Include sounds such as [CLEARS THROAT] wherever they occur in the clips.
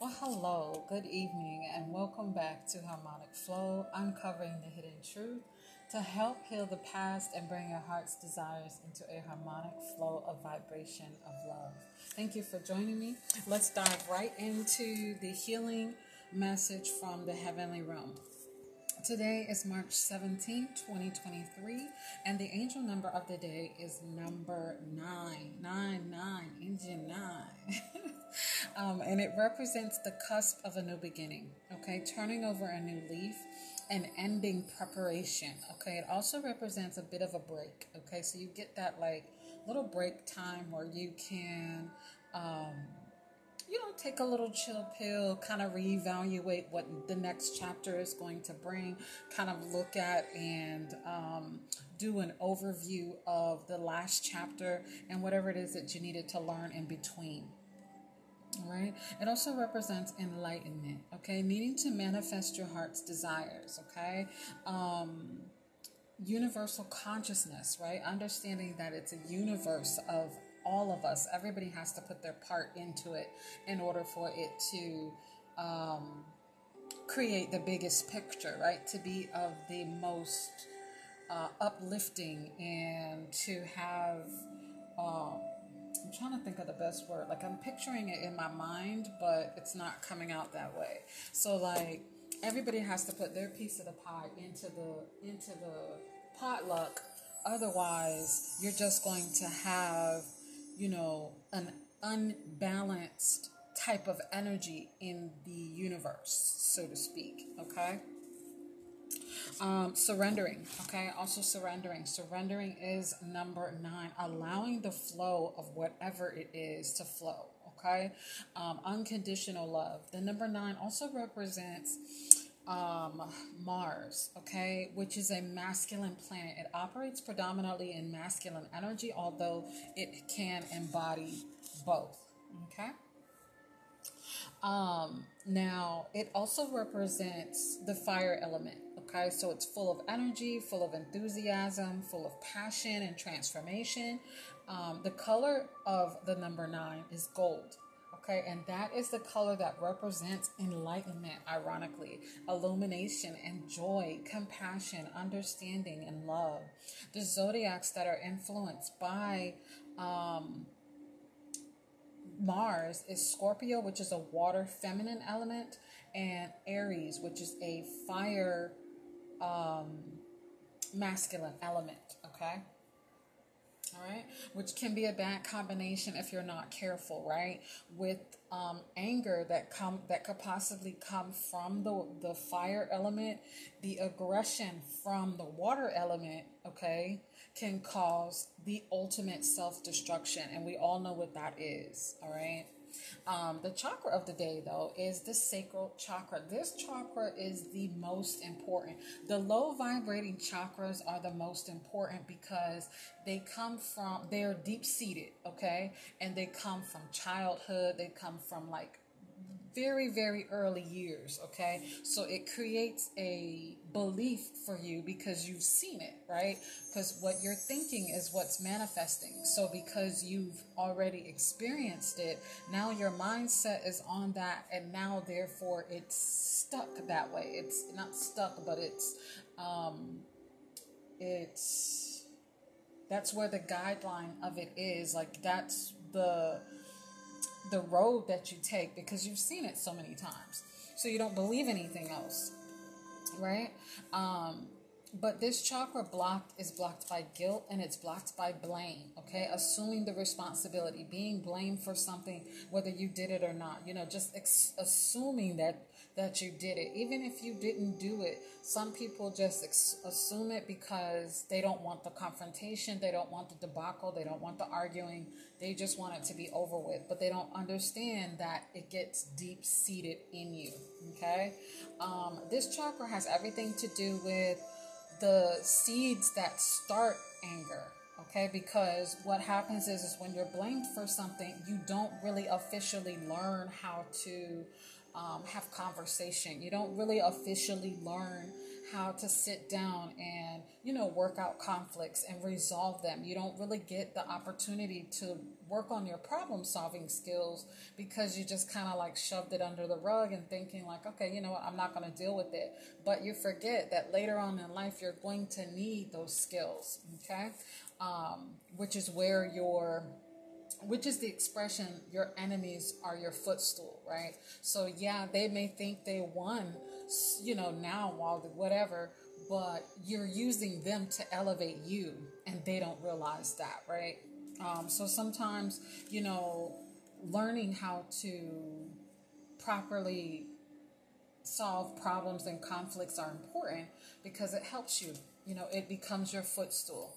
Well, hello, good evening, and welcome back to Harmonic Flow, uncovering the hidden truth to help heal the past and bring your heart's desires into a harmonic flow of vibration of love. Thank you for joining me. Let's dive right into the healing message from the heavenly realm. Today is March 17, 2023, and the angel number of the day is number nine, nine, nine, engine nine. [LAUGHS] um, and it represents the cusp of a new beginning, okay? Turning over a new leaf and ending preparation, okay? It also represents a bit of a break, okay? So you get that like little break time where you can. Um, you know, take a little chill pill, kind of reevaluate what the next chapter is going to bring, kind of look at and um, do an overview of the last chapter and whatever it is that you needed to learn in between. right? It also represents enlightenment. Okay. Needing to manifest your heart's desires. Okay. Um, universal consciousness, right? Understanding that it's a universe of all of us. Everybody has to put their part into it in order for it to um, create the biggest picture, right? To be of the most uh, uplifting and to have. Um, I'm trying to think of the best word. Like I'm picturing it in my mind, but it's not coming out that way. So like everybody has to put their piece of the pie into the into the potluck. Otherwise, you're just going to have you know, an unbalanced type of energy in the universe, so to speak. Okay. Um, surrendering, okay, also surrendering. Surrendering is number nine, allowing the flow of whatever it is to flow, okay. Um, unconditional love. The number nine also represents um, Mars, okay, which is a masculine planet. It operates predominantly in masculine energy, although it can embody both, okay. Um, now, it also represents the fire element, okay, so it's full of energy, full of enthusiasm, full of passion and transformation. Um, the color of the number nine is gold. Okay, and that is the color that represents enlightenment, ironically, illumination and joy, compassion, understanding, and love. The zodiacs that are influenced by um, Mars is Scorpio, which is a water feminine element, and Aries, which is a fire um, masculine element. Okay all right? Which can be a bad combination if you're not careful right? With um, anger that come that could possibly come from the the fire element the aggression from the water element okay can cause the ultimate self-destruction and we all know what that is all right um, the chakra of the day, though, is the sacral chakra. This chakra is the most important. The low vibrating chakras are the most important because they come from, they're deep seated, okay? And they come from childhood, they come from like very, very early years, okay? So it creates a belief for you because you've seen it, right? Because what you're thinking is what's manifesting. So because you've already experienced it, now your mindset is on that, and now therefore it's stuck that way. It's not stuck, but it's, um, it's, that's where the guideline of it is. Like that's the, the road that you take because you've seen it so many times. So you don't believe anything else, right? Um, but this chakra blocked is blocked by guilt and it's blocked by blame, okay? Assuming the responsibility, being blamed for something, whether you did it or not, you know, just ex- assuming that that you did it. Even if you didn't do it, some people just ex- assume it because they don't want the confrontation, they don't want the debacle, they don't want the arguing, they just want it to be over with. But they don't understand that it gets deep seated in you, okay? Um, this chakra has everything to do with the seeds that start anger okay because what happens is is when you're blamed for something you don't really officially learn how to um, have conversation. You don't really officially learn how to sit down and you know work out conflicts and resolve them. You don't really get the opportunity to work on your problem solving skills because you just kind of like shoved it under the rug and thinking like okay you know what? I'm not going to deal with it. But you forget that later on in life you're going to need those skills okay? Um, which is where your which is the expression your enemies are your footstool right? So yeah they may think they won you know, now while whatever, but you're using them to elevate you and they don't realize that, right? Um, so sometimes, you know, learning how to properly solve problems and conflicts are important because it helps you. You know, it becomes your footstool.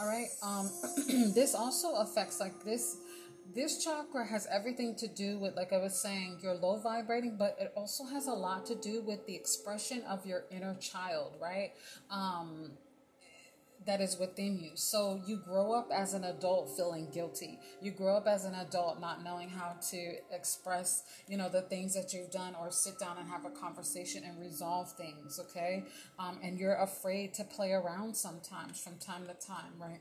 All right. Um, [CLEARS THROAT] this also affects like this this chakra has everything to do with, like I was saying, your low vibrating, but it also has a lot to do with the expression of your inner child, right? Um, that is within you. So you grow up as an adult feeling guilty. You grow up as an adult not knowing how to express, you know, the things that you've done or sit down and have a conversation and resolve things, okay? Um, and you're afraid to play around sometimes from time to time, right?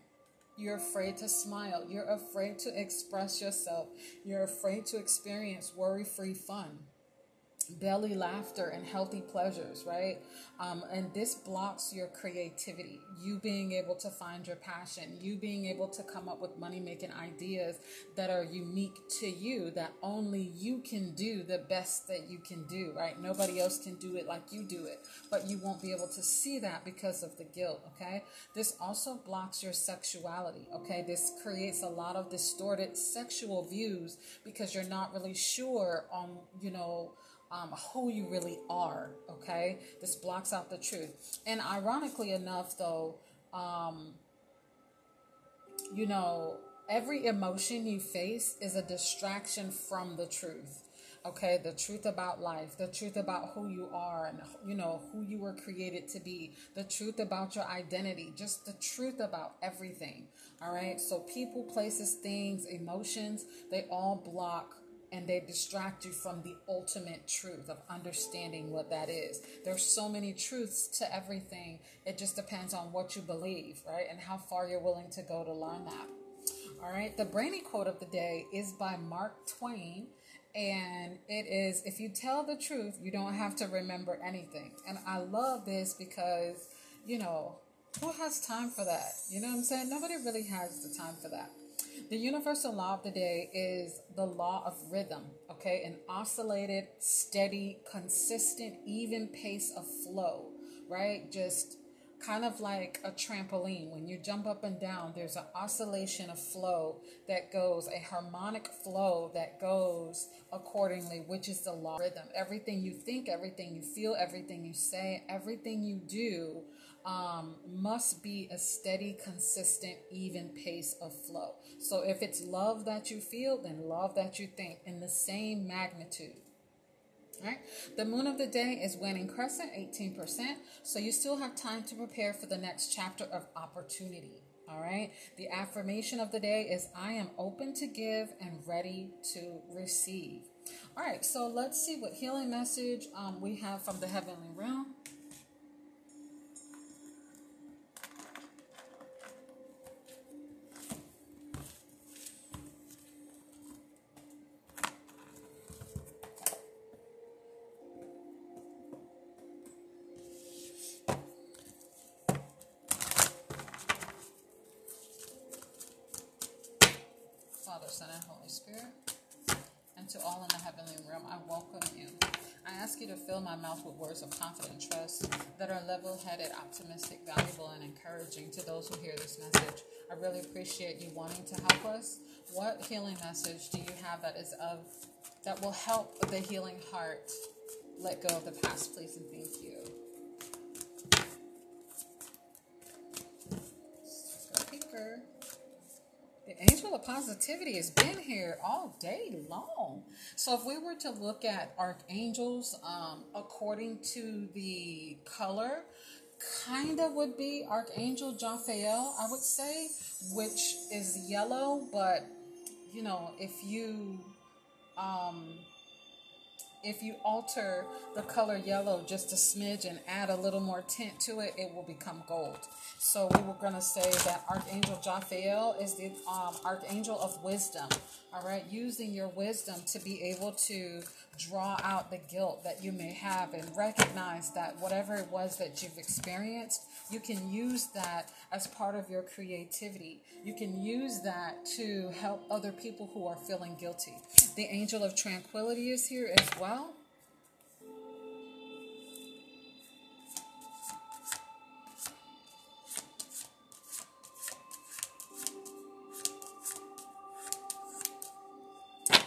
You're afraid to smile. You're afraid to express yourself. You're afraid to experience worry free fun belly laughter and healthy pleasures, right? Um, and this blocks your creativity, you being able to find your passion, you being able to come up with money making ideas that are unique to you, that only you can do the best that you can do, right? Nobody else can do it like you do it, but you won't be able to see that because of the guilt, okay? This also blocks your sexuality, okay? This creates a lot of distorted sexual views because you're not really sure on, you know, um, who you really are. Okay, this blocks out the truth. And ironically enough, though, um, you know, every emotion you face is a distraction from the truth. Okay, the truth about life, the truth about who you are, and you know who you were created to be, the truth about your identity, just the truth about everything. All right, so people, places, things, emotions, they all block and they distract you from the ultimate truth of understanding what that is. There's so many truths to everything. It just depends on what you believe, right? And how far you're willing to go to learn that. All right. The brainy quote of the day is by Mark Twain. And it is if you tell the truth, you don't have to remember anything. And I love this because, you know, who has time for that? You know what I'm saying? Nobody really has the time for that. The universal law of the day is the law of rhythm, okay? An oscillated, steady, consistent, even pace of flow, right? Just kind of like a trampoline. When you jump up and down, there's an oscillation of flow that goes, a harmonic flow that goes accordingly, which is the law of rhythm. Everything you think, everything you feel, everything you say, everything you do um, must be a steady, consistent, even pace of flow. So if it's love that you feel, then love that you think in the same magnitude. Right? The moon of the day is waning crescent, 18%. So you still have time to prepare for the next chapter of opportunity. All right. The affirmation of the day is I am open to give and ready to receive. All right. So let's see what healing message um, we have from the heavenly realm. Son, and Holy Spirit. And to all in the heavenly realm, I welcome you. I ask you to fill my mouth with words of confident trust that are level headed, optimistic, valuable, and encouraging to those who hear this message. I really appreciate you wanting to help us. What healing message do you have that is of that will help the healing heart let go of the past, please, and thank you. Speaker. The angel of positivity has been here all day long. So, if we were to look at archangels um, according to the color, kind of would be Archangel Jophiel, I would say, which is yellow. But, you know, if you um, if you alter the color yellow just a smidge and add a little more tint to it, it will become gold. So we were going to say that Archangel Jophiel is the um, Archangel of Wisdom. All right, using your wisdom to be able to draw out the guilt that you may have and recognize that whatever it was that you've experienced, you can use that as part of your creativity. You can use that to help other people who are feeling guilty. The angel of tranquility is here as well.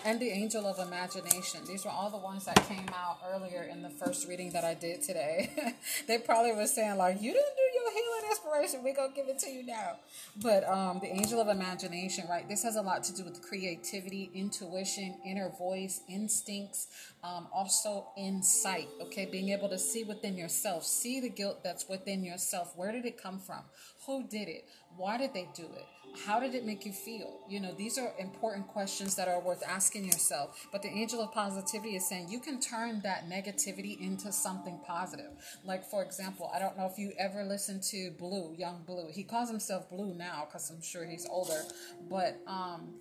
And the angel of imagination. These were all the ones that came out earlier in the first reading that I did today. [LAUGHS] they probably were saying like, "You didn't do your healing inspiration. We're gonna give it to you now." But um, the angel of imagination, right? This has a lot to do with creativity, intuition, inner voice, instincts, um, also insight. Okay, being able to see within yourself, see the guilt that's within yourself. Where did it come from? Who did it? Why did they do it? How did it make you feel? You know, these are important questions that are worth asking yourself. But the angel of positivity is saying you can turn that negativity into something positive. Like, for example, I don't know if you ever listened to Blue, Young Blue. He calls himself Blue now because I'm sure he's older. But um,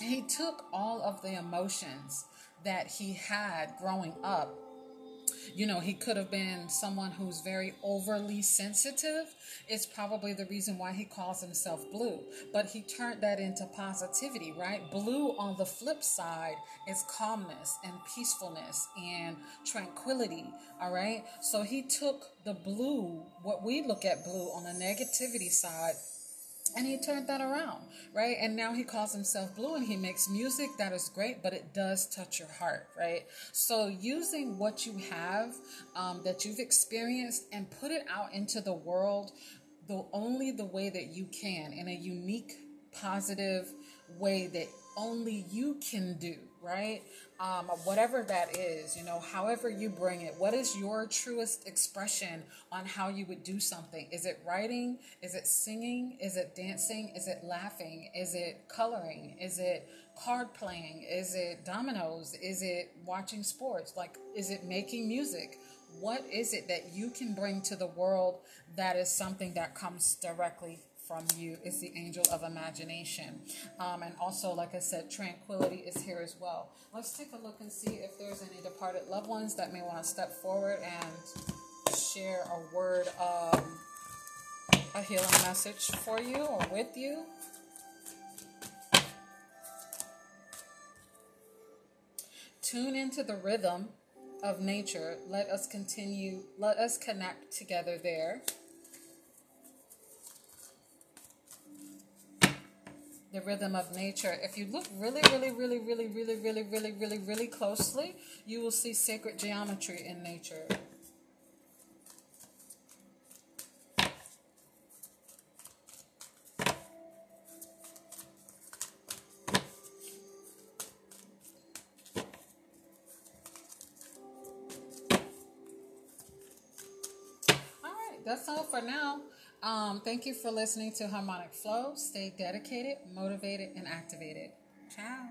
he took all of the emotions that he had growing up you know, he could have been someone who's very overly sensitive. It's probably the reason why he calls himself blue. But he turned that into positivity, right? Blue on the flip side is calmness and peacefulness and tranquility, all right? So he took the blue, what we look at blue on the negativity side, and he turned that around, right? And now he calls himself Blue and he makes music that is great, but it does touch your heart, right? So using what you have um, that you've experienced and put it out into the world the only the way that you can in a unique, positive way that only you can do, right? Um, whatever that is, you know, however you bring it, what is your truest expression on how you would do something? Is it writing? Is it singing? Is it dancing? Is it laughing? Is it coloring? Is it card playing? Is it dominoes? Is it watching sports? Like, is it making music? What is it that you can bring to the world that is something that comes directly from you is the angel of imagination. Um, and also, like I said, tranquility is here as well. Let's take a look and see if there's any departed loved ones that may want to step forward and share a word of a healing message for you or with you. Tune into the rhythm of nature. Let us continue, let us connect together there. The rhythm of nature. If you look really, really, really, really, really, really, really, really, really closely, you will see sacred geometry in nature. All right, that's all for now. Um, thank you for listening to Harmonic Flow. Stay dedicated, motivated, and activated. Ciao.